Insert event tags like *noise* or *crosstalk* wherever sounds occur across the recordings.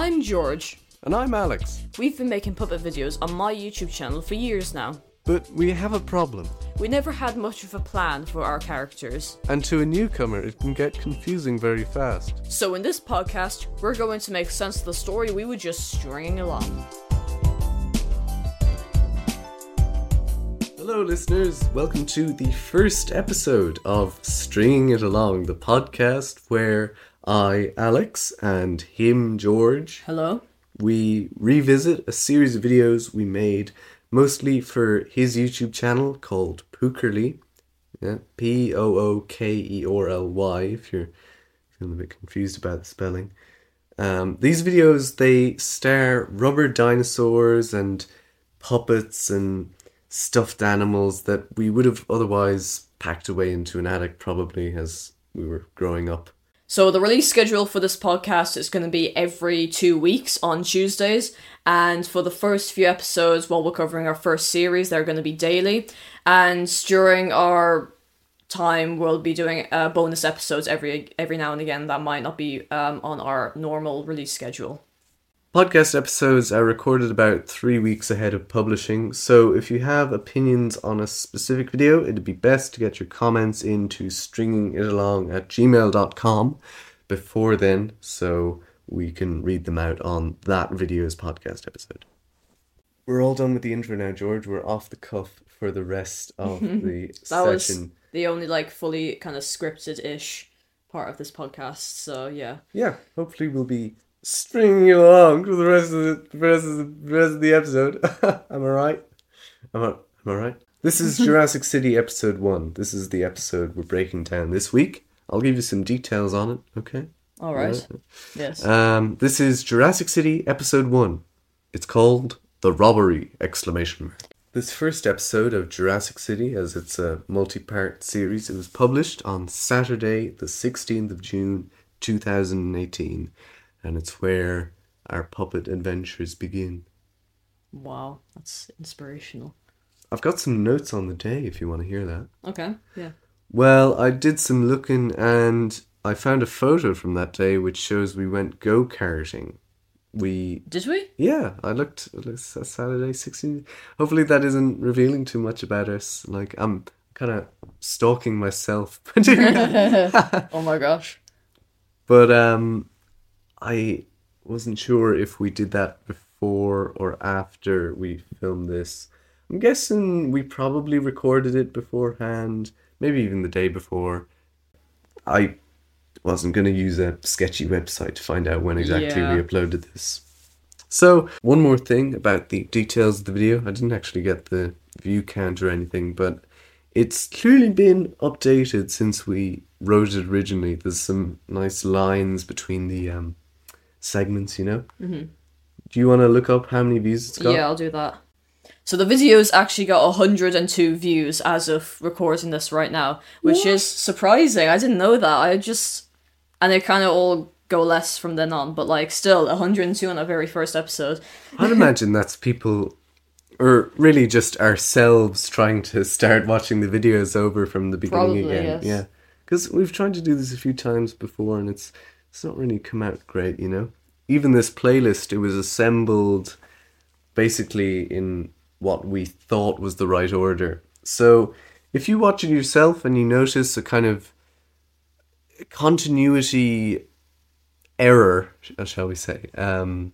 I'm George. And I'm Alex. We've been making puppet videos on my YouTube channel for years now. But we have a problem. We never had much of a plan for our characters. And to a newcomer, it can get confusing very fast. So in this podcast, we're going to make sense of the story we were just stringing along. Hello, listeners. Welcome to the first episode of Stringing It Along, the podcast where I, Alex, and him, George, Hello? we revisit a series of videos we made mostly for his YouTube channel called Pookerly. Yeah, P O O K E R L Y if you're feeling a bit confused about the spelling. Um, these videos they star rubber dinosaurs and puppets and stuffed animals that we would have otherwise packed away into an attic probably as we were growing up. So the release schedule for this podcast is going to be every two weeks on Tuesdays, and for the first few episodes, while we're covering our first series, they're going to be daily. And during our time, we'll be doing uh, bonus episodes every every now and again that might not be um, on our normal release schedule. Podcast episodes are recorded about three weeks ahead of publishing, so if you have opinions on a specific video, it'd be best to get your comments into stringingitalong at gmail.com before then, so we can read them out on that video's podcast episode. We're all done with the intro now, George. We're off the cuff for the rest of *laughs* the That session. was the only like fully kind of scripted ish part of this podcast. So yeah. yeah, hopefully we'll be stringing it along for the rest of the, the rest of the, rest of the episode. *laughs* am I right? Am I, am I right? This is *laughs* Jurassic City episode one. This is the episode we're breaking down this week. I'll give you some details on it, okay? All right. Yes. Um, this is Jurassic City episode one. It's called The Robbery! Exclamation mark. This first episode of Jurassic City, as it's a multi-part series, it was published on Saturday, the 16th of June, 2018 and it's where our puppet adventures begin. wow, that's inspirational. I've got some notes on the day if you want to hear that. Okay. Yeah. Well, I did some looking and I found a photo from that day which shows we went go karting. We, Did we? yeah, I looked, it looks uh, Saturday 16. Hopefully that isn't revealing too much about us. Like, I'm kind of stalking myself. *laughs* *laughs* Oh my gosh. But um, I wasn't sure if we did that before or after we filmed this. I'm guessing we probably recorded it beforehand, maybe even the day before. I wasn't going to use a sketchy website to find out when exactly Yeah. we uploaded this. So, one more thing about the details of the video. I didn't actually get the view count or anything, but it's clearly been updated since we wrote it originally. There's some nice lines between the um, segments, you know? Mm-hmm. Do you want to look up how many views it's got? Yeah, I'll do that. So the video's actually got 102 views as of recording this right now, which is surprising. I didn't know that. I just and they kind of all go less from then on, but like still 102 on our very first episode. *laughs* I'd imagine that's people, or really just ourselves trying to start watching the videos over from the beginning Probably, again. yes. Yeah, because we've tried to do this a few times before, and it's it's not really come out great, you know. Even this playlist, it was assembled basically in what we thought was the right order. So if you watch it yourself and you notice a kind of continuity error, shall we say, um,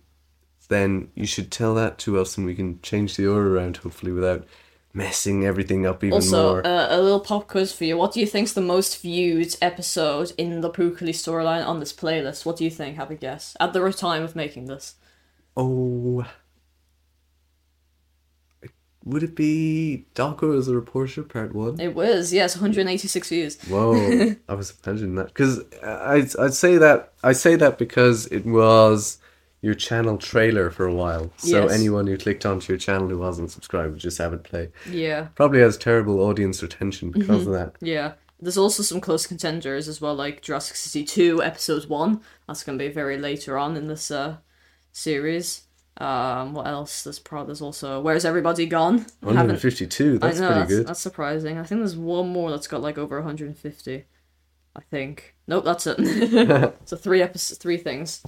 then you should tell that to us and we can change the order around hopefully without messing everything up even Also, more. uh, a little pop quiz for you. What do you think's the most viewed episode in the Pookerly storyline on this playlist? What do you think? Have a guess. At the time of making this. oh. Would it be Doggo as a reporter, part one? It was, yes, 186 views. Whoa, *laughs* I was imagining that because I'd I'd say that I say that because it was your channel trailer for a while. So Yes. anyone who clicked onto your channel who wasn't subscribed would just have it play. Yeah. Probably has terrible audience retention because of that. Yeah. There's also some close contenders as well, like Jurassic City 2, Episode 1. That's going to be very later on in this uh, series. Um, what else? There's pro- there's also Where's Everybody Gone? I 152. That's I know, pretty that's, good. that's surprising. I think there's one more that's got like over 150. I think. Nope, that's it. *laughs* *laughs* so three episodes, three things.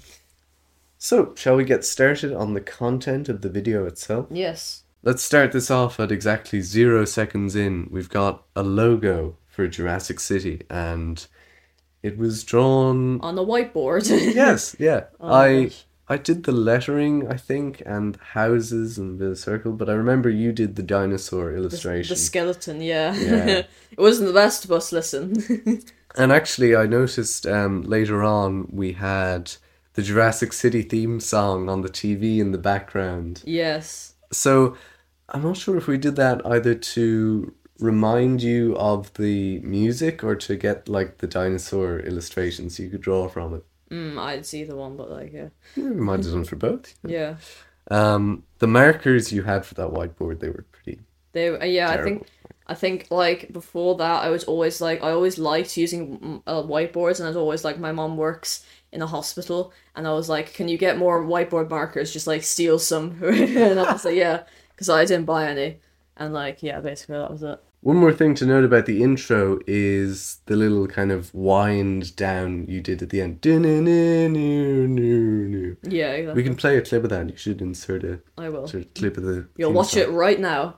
So, shall we get started on the content of the video itself? Yes. Let's start this off at exactly zero seconds in. We've got a logo for Jurassic City, and it was drawn. On the whiteboard. *laughs* Yes, yeah. Oh I gosh. I did the lettering, I think, and houses and the circle, but I remember you did the dinosaur illustration. the skeleton, yeah. Yeah. *laughs* it wasn't the best, but listen. *laughs* And actually, I noticed um, later on we had the Jurassic City theme song on the TV in the background. yes. So I'm not sure if we did that either to remind you of the music or to get like the dinosaur illustrations you could draw from it. Mm, I'd see the one, but like, yeah. Yeah, we might have done for both. Yeah. Um, the markers you had for that whiteboard, they were pretty They, uh, yeah, I think I think like before that, I was always like I always liked using mm, uh, whiteboards, and I was always like my mom works in a hospital, and I was like, can you get more whiteboard markers? Just like steal some, *laughs* and I was like, yeah, because I didn't buy any, and like yeah, basically that was it. One more thing to note about the intro is the little kind of wind down you did at the end. Yeah, exactly. We can play a clip of that. You should insert a I will. sort of clip of the. You'll watch song. it right now.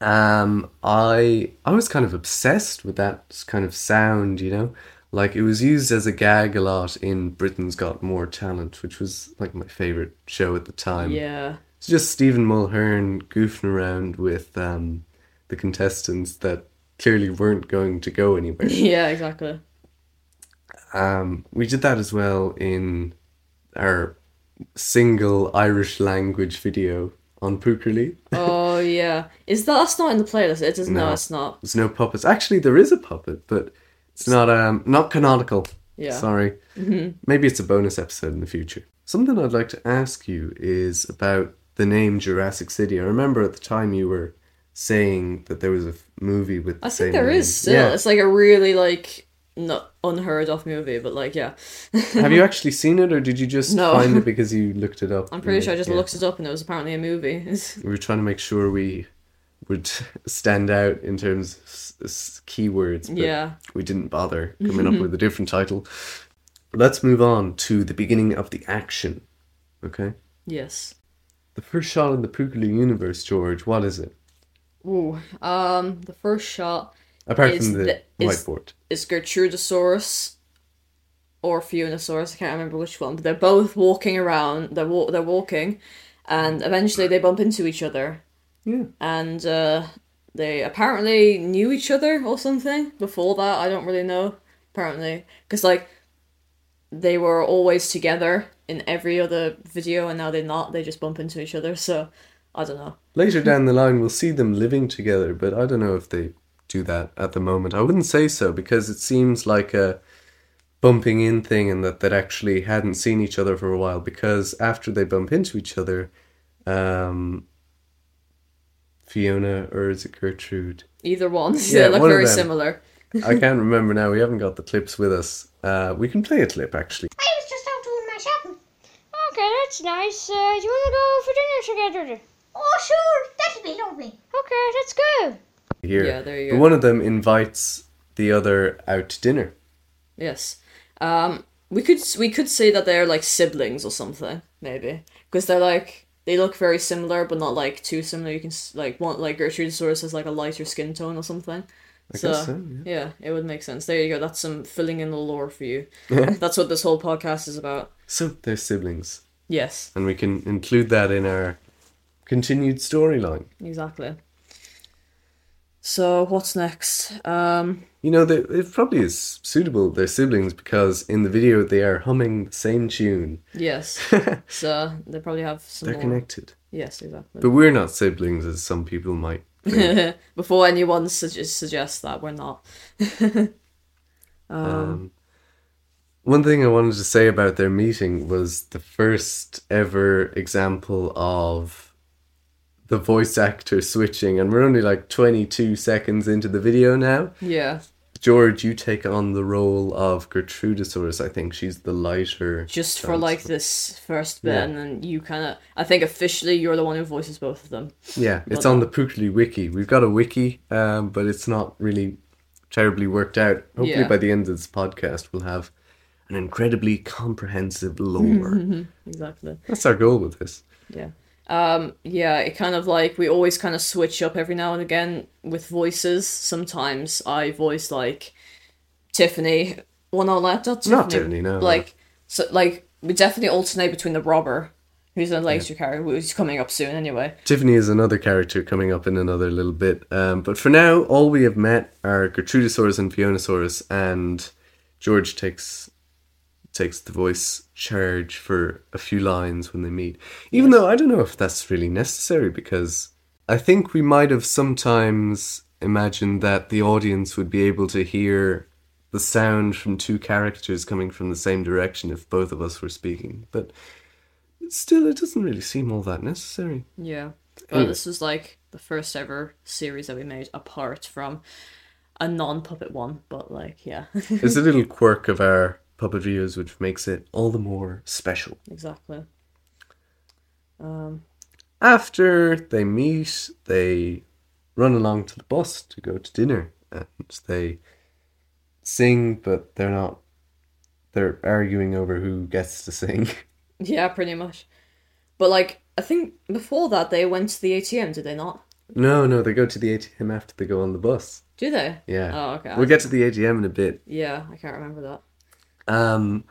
Um, I I was kind of obsessed with that kind of sound. You know, like it was used as a gag a lot in Britain's Got More Talent, which was like my favorite show at the time. Yeah. It's just Stephen Mulhern goofing around with um, the contestants that clearly weren't going to go anywhere. *laughs* Yeah, exactly. um, we did that as well in our single Irish language video on Pookerly. Oh yeah. Is that that's not in the playlist? It is. No, No. it's not. There's no puppets. Actually, there is a puppet, but it's not um not canonical. Yeah. Sorry. Maybe it's a bonus episode in the future. Something I'd like to ask you is about the name Jurassic City. I remember at the time you were saying that there was a f- movie with the I think there name. is still. Yeah. It's like a really like not unheard of movie, but like yeah. *laughs* Have you actually seen it, or did you just No. find it because you looked it up? I'm pretty sure I just Yeah. looked it up and it was apparently a movie. *laughs* We were trying to make sure we would stand out in terms of s- s- keywords, but yeah. we didn't bother *laughs* coming up with a different title. Let's move on to the beginning of the action. Okay? Yes. The first shot in the Pookerly universe, George, what is it? Ooh. Um. The first shot Apart Is from the, the- is- whiteboard. is Gertrudosaurus or Fionasaurus. I can't remember which one, but they're both walking around. They're wa- they're walking, and eventually they bump into each other. Yeah. and uh, they apparently knew each other or something before that. I don't really know. Apparently, because like they were always together in every other video, and now they're not. They just bump into each other. So I don't know. Later down the line, we'll see them living together, but I don't know if they do that at the moment. I wouldn't say so because it seems like a bumping in thing and that they actually hadn't seen each other for a while because after they bump into each other, um, Fiona or is it Gertrude? Either one. *laughs* Yeah, they look one very similar. I can't remember now. We haven't got the clips with us. Uh, we can play a clip actually. I was just out doing my shopping. Okay, that's nice. Uh, do you want to go for dinner together? Oh, sure. That'd be lovely. Okay, let's go. Here, Yeah, there you But go. one of them invites the other out to dinner. Yes. Um. We could we could say that they're like siblings or something maybe because they're like they look very similar but not like too similar. You can like one like Gertrudosaurus has like a lighter skin tone or something. I So, guess so. Yeah. yeah, it would make sense. There you go. That's some filling in the lore for you. *laughs* That's what this whole podcast is about. So they're siblings. Yes, and we can include that in our continued storyline. exactly. So what's next? Um, You know, they, it probably is suitable they're siblings because in the video they are humming the same tune. yes. *laughs* so they probably have some. They're more. connected. Yes, exactly. But we're not siblings, as some people might. *laughs* Before anyone su- suggests that we're not. *laughs* um, one thing I wanted to say about their meeting was the first ever example of the voice actor switching, and we're only like 22 seconds into the video now. Yeah, George, you take on the role of Gertrudosaurus. I think she's the lighter. just for like this first bit, Yeah. and then you kind of. I think officially you're the one who voices both of them. Yeah, it's on the Pookerly wiki. We've got a wiki, um, but it's not really terribly worked out. Hopefully, Yeah. by the end of this podcast, we'll have an incredibly comprehensive lore. *laughs* exactly. That's our goal with this. Yeah. Um, yeah, it kind of like we always kind of switch up every now and again with voices. Sometimes I voice like Tiffany. Well, no, not, not Tiffany. Not Tiffany, no. Like, so, like we definitely alternate between the robber, who's a later character, who's coming up soon anyway. Tiffany is another character coming up in another little bit. Um, but for now, all we have met are Gertrudosaurus and Fionasaurus, and George takes takes the voice charge for a few lines when they meet. Even though I don't know if that's really necessary because I think we might have sometimes imagined that the audience would be able to hear the sound from two characters coming from the same direction if both of us were speaking. But still, it doesn't really seem all that necessary. Yeah. Hmm. But Anyway. this was like the first ever series that we made apart from a non puppet one, but like, yeah. it's a little *laughs* quirk of our puppet videos which makes it all the more special. exactly. Um, After they meet, they run along to the bus to go to dinner and they sing, but they're not. They're arguing over who gets to sing. *laughs* yeah, pretty much. But like, I think before that they went to the ATM, did they not? No, no, they go to the ATM after they go on the bus. Do they? Yeah. Oh, okay. We'll get to the ATM in a bit. Yeah, I can't remember that. Um,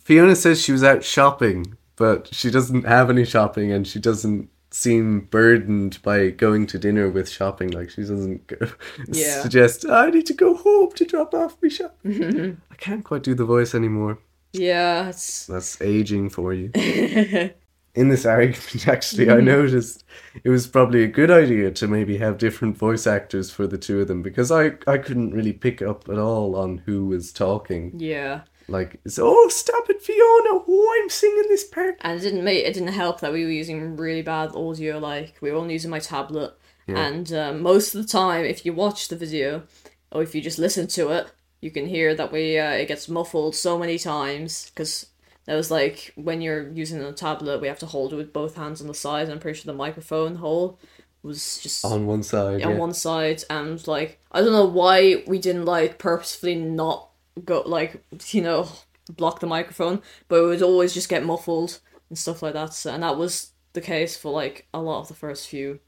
Fiona says she was out shopping, but she doesn't have any shopping and she doesn't seem burdened by going to dinner with shopping. Like she doesn't go, *laughs* Yeah. suggest, I need to go home to drop off my shop. *laughs* I can't quite do the voice anymore. Yeah, it's That's aging for you. *laughs* In this argument, actually, I noticed it was probably a good idea to maybe have different voice actors for the two of them because I, I couldn't really pick up at all on who was talking. yeah. Like, it's, oh, stop it, Fiona! Oh, I'm singing this part. And it didn't make it didn't help that we were using really bad audio. Like we were only using my tablet, and um, most of the time, if you watch the video or if you just listen to it, you can hear that we uh, it gets muffled so many times because that was like when you're using a tablet, we have to hold it with both hands on the side. And I'm pretty sure the microphone hole was just On one side, on yeah. one side and like I don't know why we didn't like purposefully not go like you know block the microphone, but it would always just get muffled and stuff like that. So, and that was the case for like a lot of the first few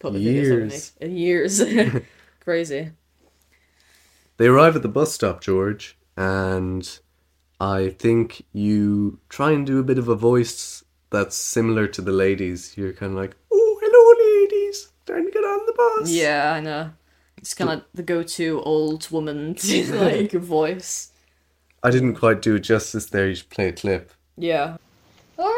puppet videos that we make. Years. In years, *laughs* crazy. They arrive at the bus stop, George, and I think you try and do a bit of a voice that's similar to the ladies. You're kind of like, oh, hello, ladies. Time to get on the bus. Yeah, I know. It's kind of the go-to old woman *laughs* like voice. I didn't quite do it justice there. You should play a clip. Yeah. Oh,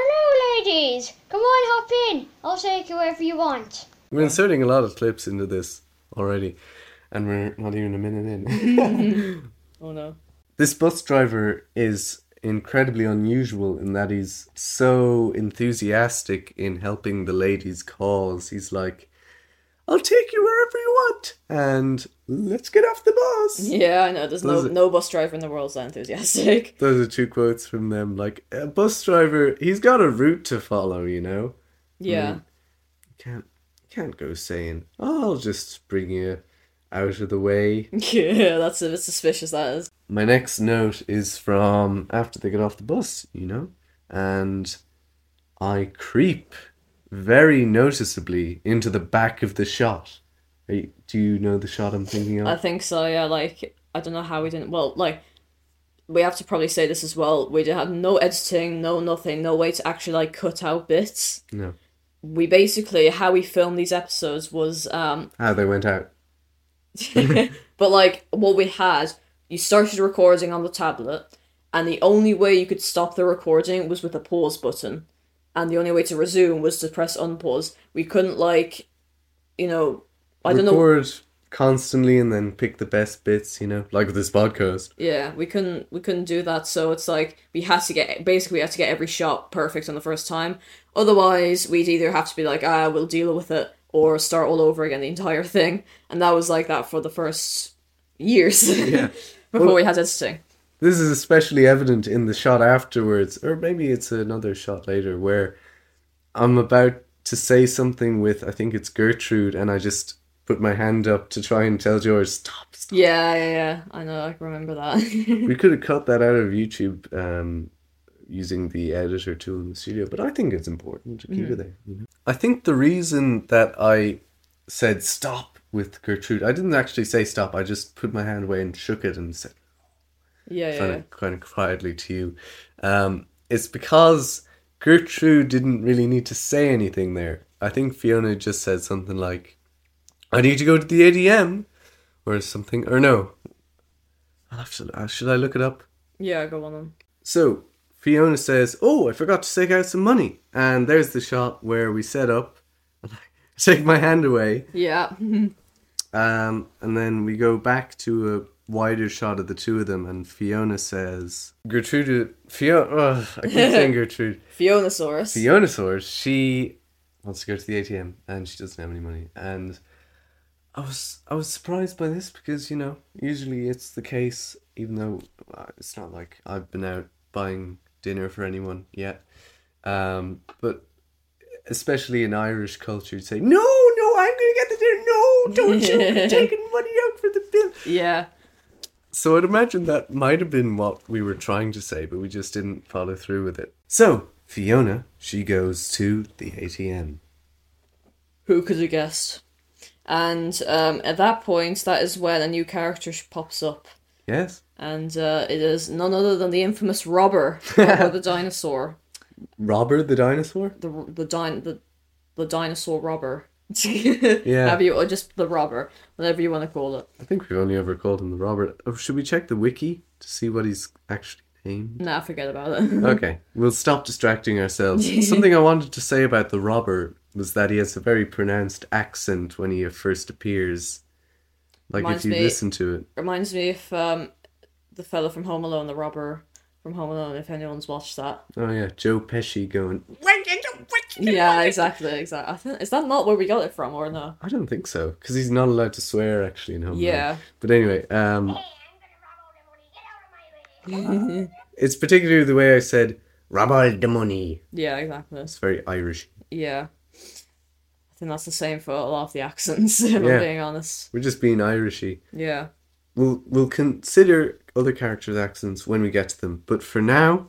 hello, ladies. Come on, hop in. I'll take you wherever you want. We're inserting a lot of clips into this already, and we're not even a minute in. *laughs* Oh no. This bus driver is incredibly unusual in that he's so enthusiastic in helping the ladies' cause. He's like, I'll take you wherever you want, and let's get off the bus. Yeah, I know. There's no Does it- no bus driver in the world's that enthusiastic. *laughs* Those are two quotes from them. Like, a bus driver, he's got a route to follow, you know? Yeah. Can't, can't go saying, oh, I'll just bring you out of the way. *laughs* Yeah, that's a bit suspicious. That is. My next note is from after they get off the bus, you know, and I creep very noticeably into the back of the shot. Are you- Do you know the shot I'm thinking of? I think so. Yeah, like I don't know how we didn't. Well, like we have to probably say this as well. We did have no editing, no nothing, no way to actually like cut out bits. no. We basically how we filmed these episodes was um How they went out. *laughs* *laughs* but like what we had, you started recording on the tablet, and the only way you could stop the recording was with a pause button, and the only way to resume was to press unpause. We couldn't like, you know, I don't know. Record constantly and then pick the best bits, you know, like with this podcast. Yeah, we couldn't we couldn't do that. So it's like we had to get basically we had to get every shot perfect on the first time. Otherwise, we'd either have to be like, ah, we'll deal with it, or start all over again the entire *laughs* thing. And that was like that for the first years *laughs* Yeah. before Well- we had editing. This is especially evident in the shot afterwards, or maybe it's another shot later where I'm about to say something with I think it's Gertrude, and I just put my hand up to try and tell George stop. stop. Yeah, yeah, yeah. I know. I remember that. *laughs* We could have cut that out of YouTube um, using the editor tool in the studio, but I think it's important to keep it there. You know? I think the reason that I said stop with Gertrude, I didn't actually say stop. I just put my hand away and shook it and said yeah, yeah. kind yeah. of kind of quietly to you. Um, it's because Gertrude didn't really need to say anything there. I think Fiona just said something like, "I need to go to the ATM," or something, or no. I'll have to, uh, should I look it up? Yeah, go on then. So Fiona says, "Oh, I forgot to take out some money," and there's the shot where we set up. *laughs* And I take my hand away, Yeah. *laughs* um, and then we go back to a wider shot of the two of them, and Fiona says, "Gertrude, Fiona, ugh, I keep saying *laughs* Gertrude, Fionasaurus. Fionasaurus. She wants to go to the ATM, and she doesn't have any money, and." I was I was surprised by this because you know usually it's the case even though uh, it's not like I've been out buying dinner for anyone yet, um, but especially in Irish culture, you'd say no no I'm gonna get the dinner no don't you *laughs* taking money out for the bill. yeah. So I'd imagine that might have been what we were trying to say, but we just didn't follow through with it. So Fiona she goes to the ATM. Who could have guessed? And um, at that point, that is when a new character pops up. Yes, And uh, it is none other than the infamous Robber, *laughs* Robber the dinosaur. Robber the dinosaur. The the din- the, the dinosaur robber. *laughs* yeah. Have you or just the robber, whatever you want to call it. I think we've only ever called him the robber. Oh, should we check the wiki to see what he's actually named? Nah, forget about it. *laughs* Okay, we'll stop distracting ourselves. Something I wanted to say about the robber was that he has a very pronounced accent when he first appears. Like Reminds if you me- listen to it. Reminds me of um, the fellow from Home Alone, the robber from Home Alone. If anyone's watched that. Oh yeah, Joe Pesci going. Yeah, exactly, exactly. I think is that not where we got it from, or no? I don't think so because he's not allowed to swear actually in Home Alone. Yeah. But anyway, um, *laughs* it's particularly the way I said "rob all the money." Yeah, exactly. It's very Irish. Yeah. I think that's the same for a lot of the accents, *laughs* if Yeah. I'm being honest. We're just being Irishy. Yeah. We'll we'll consider other characters' accents when we get to them. But for now,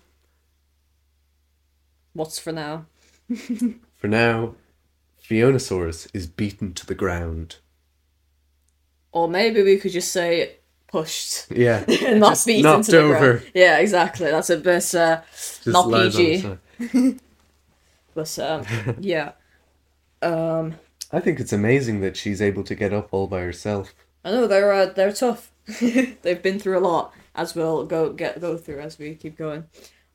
What's for now? *laughs* for now, Fionasaurus is beaten to the ground. Or maybe we could just say pushed. Yeah, *laughs* not just beaten knocked to the over. ground. Yeah, exactly. That's a bit uh, Just Not lies on PG. side. but um yeah. Um I think it's amazing that she's able to get up all by herself. I know they're uh, they're tough. *laughs* They've been through a lot, as we'll go get go through as we keep going.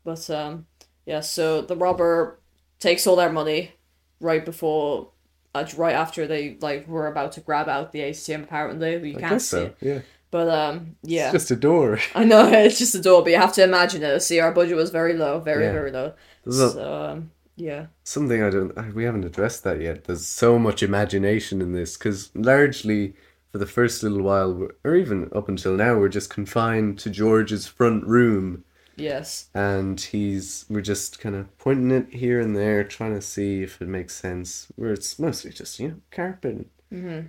But um, yeah. So the robber takes all their money right before, uh, right after they like were about to grab out the ATM. Apparently, you I can't guess see so. it. Yeah, But um, yeah. it's just a door. *laughs* I know *laughs* it's just a door, but you have to imagine it. See, our budget was very low, very Yeah. very low. There's a- So um, yeah. something I don't. I- We haven't addressed that yet. There's so much imagination in this because largely for the first little while, or even up until now, we're just confined to George's front room, Yes. and he's we're just kind of pointing it here and there, trying to see if it makes sense. Where it's mostly just you know carpet, and mm-hmm.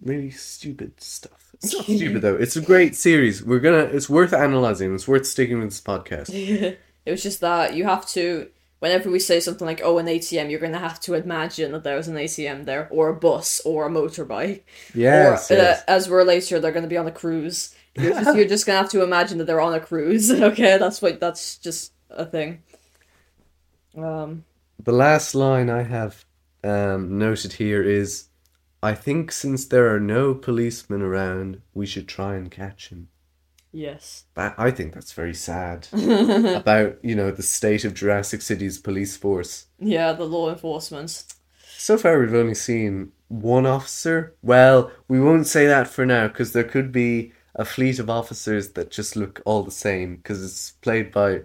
really stupid stuff. It's not *laughs* stupid though. It's a great series. We're gonna. It's worth analyzing. It's worth sticking with this podcast. *laughs* It was just that you have to, whenever we say something like, oh, an ATM, you're going to have to imagine that there's an ATM there, or a bus, or a motorbike. Yes, or, yes. Uh, as we're later, they're going to be on a cruise. You're just, you're just going to have to imagine that they're on a cruise. *laughs* okay, that's what, that's just a thing. Um, The last line I have um, noted here is I think since there are no policemen around, we should try and catch him. Yes. That, I think that's very sad *laughs* about, you know, the state of Jurassic City's police force. Yeah, the law enforcement. So far, we've only seen one officer. Well, we won't say that for now because there could be a fleet of officers that just look all the same because it's played by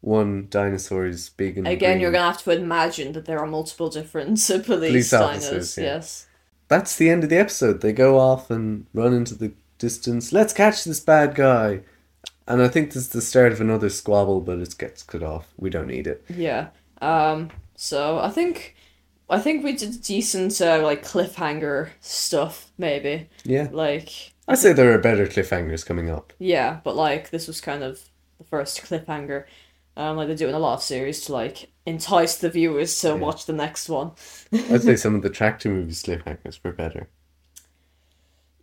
one dinosaur who's big and Again, green. you're going to have to imagine that there are multiple different *laughs* police, Police dinos. officers, yeah. Yes. that's the end of the episode. They go off and run into the distance. Let's catch this bad guy. And I think this is the start of another squabble, but it gets cut off. We don't need it. Yeah. Um, so I think I think we did decent uh, like cliffhanger stuff, maybe. Yeah. Like I say there are better cliffhangers coming up. yeah, but like this was kind of the first cliffhanger. Um, like they're doing a lot of series to like entice the viewers to watch the next one. I'd say *laughs* some of the tractor movies cliffhangers were better.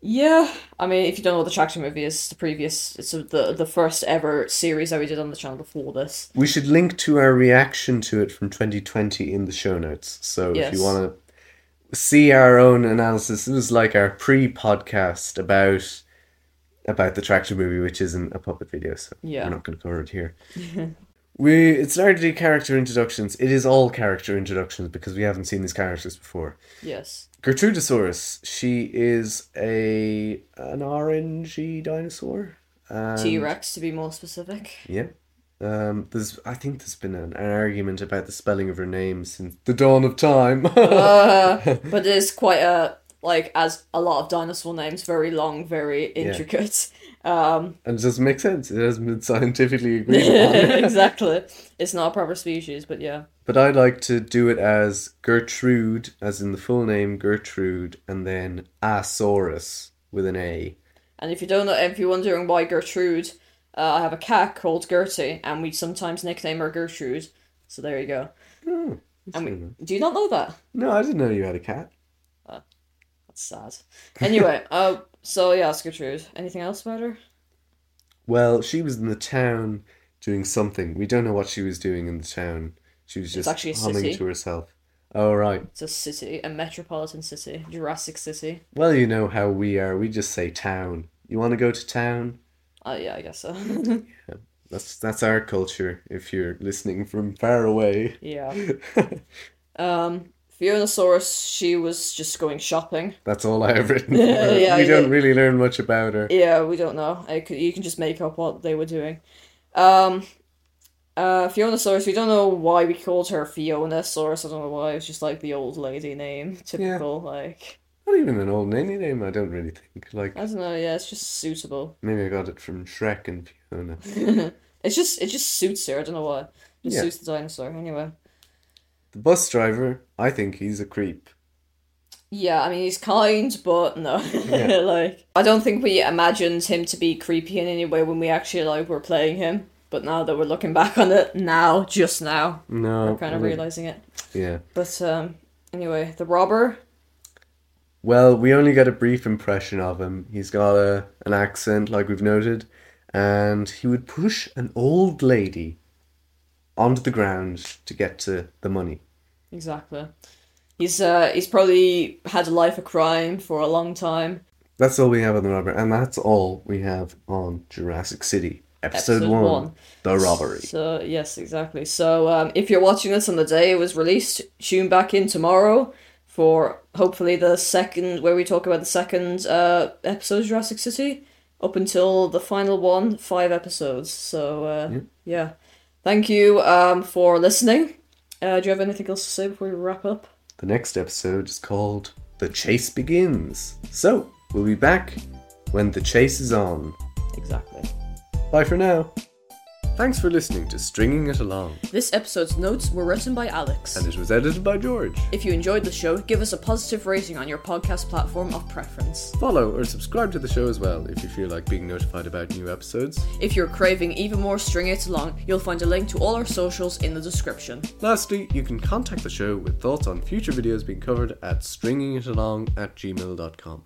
Yeah, I mean, if you don't know what the Tractor movie is, the previous, it's the the first ever series that we did on the channel before this. We should link to our reaction to it from 2020 in the show notes. So if you want to see our own analysis, it was like our pre-podcast about about the tractor movie, which isn't a puppet video, so Yeah. we're not going to cover it here. *laughs* we it's largely character introductions. It is all character introductions because we haven't seen these characters before. Yes. Gertrudosaurus, she is a an orangey dinosaur. T Rex to be more specific. Yeah. Um, there's, I think there's been an, an argument about the spelling of her name since the dawn of time. *laughs* Uh, but it's quite a like as a lot of dinosaur names, very long, very intricate. Um, and it doesn't make sense. It hasn't been scientifically *laughs* agreed upon. exactly. It's not a proper species, but yeah. but I like to do it as Gertrude, as in the full name Gertrude, and then Asaurus with an A. And if you don't know, if you're wondering why Gertrude, uh, I have a cat called Gertie, and we sometimes nickname her Gertrude. So there you go. Oh, And we, do you not know that? no, I didn't know you had a cat. That's sad. Anyway, *laughs* uh, so yeah, it's Gertrude. Anything else about her? Well, she was in the town doing something. We don't know what she was doing in the town. She was just actually a humming city. to herself. Oh, right. It's a city, a metropolitan city, Jurassic City. Well, you know how we are. We just say town. You want to go to town? Uh, yeah, I guess so. *laughs* That's that's our culture. If you're listening from far away, yeah. *laughs* Um, Fionasaurus, she was just going shopping. that's all I have written. *laughs* Yeah, yeah, we don't really learn much about her. Yeah, we don't know. I could, you can just make up what they were doing. Um, uh, Fionasaurus, we don't know why we called her Fionasaurus. I don't know why. It's just like the old lady name. Typical, like, Not even an old nanny name. I don't really think. Like I don't know. Yeah, it's just suitable. maybe I got it from Shrek and Fiona. *laughs* It's just, it just suits her. I don't know why. It just Yeah. suits the dinosaur. Anyway. The bus driver, I think he's a creep. Yeah, I mean he's kind, but no. Yeah. *laughs* like I don't think we imagined him to be creepy in any way when we actually like were playing him. But now that we're looking back on it, now, just now, No, we're kind I of mean, realizing it. Yeah. But um, anyway, the robber. Well, we only get a brief impression of him. He's got a an accent, like we've noted, and he would push an old lady onto the ground to get to the money. Exactly. He's uh he's probably had a life of crime for a long time. That's all we have on the robbery, and that's all we have on Jurassic City, episode, Episode one, one. the robbery. So yes, exactly. So um, if you're watching this on the day it was released, tune back in tomorrow for hopefully the second where we talk about the second uh, episode of Jurassic City up until the final one, five episodes. So uh, yeah. Thank you um, for listening. Uh, do you have anything else to say before we wrap up? The next episode is called The Chase Begins. So, we'll be back when the chase is on. Exactly. Bye for now. Thanks for listening to Stringing It Along, This episode's notes were written by Alex. and it was edited by George. If you enjoyed the show, give us a positive rating on your podcast platform of preference. Follow or subscribe to the show as well if you feel like being notified about new episodes. If you're craving even more String It Along, you'll find a link to all our socials in the description. Lastly, you can contact the show with thoughts on future videos being covered at stringingitalong at gmail.com.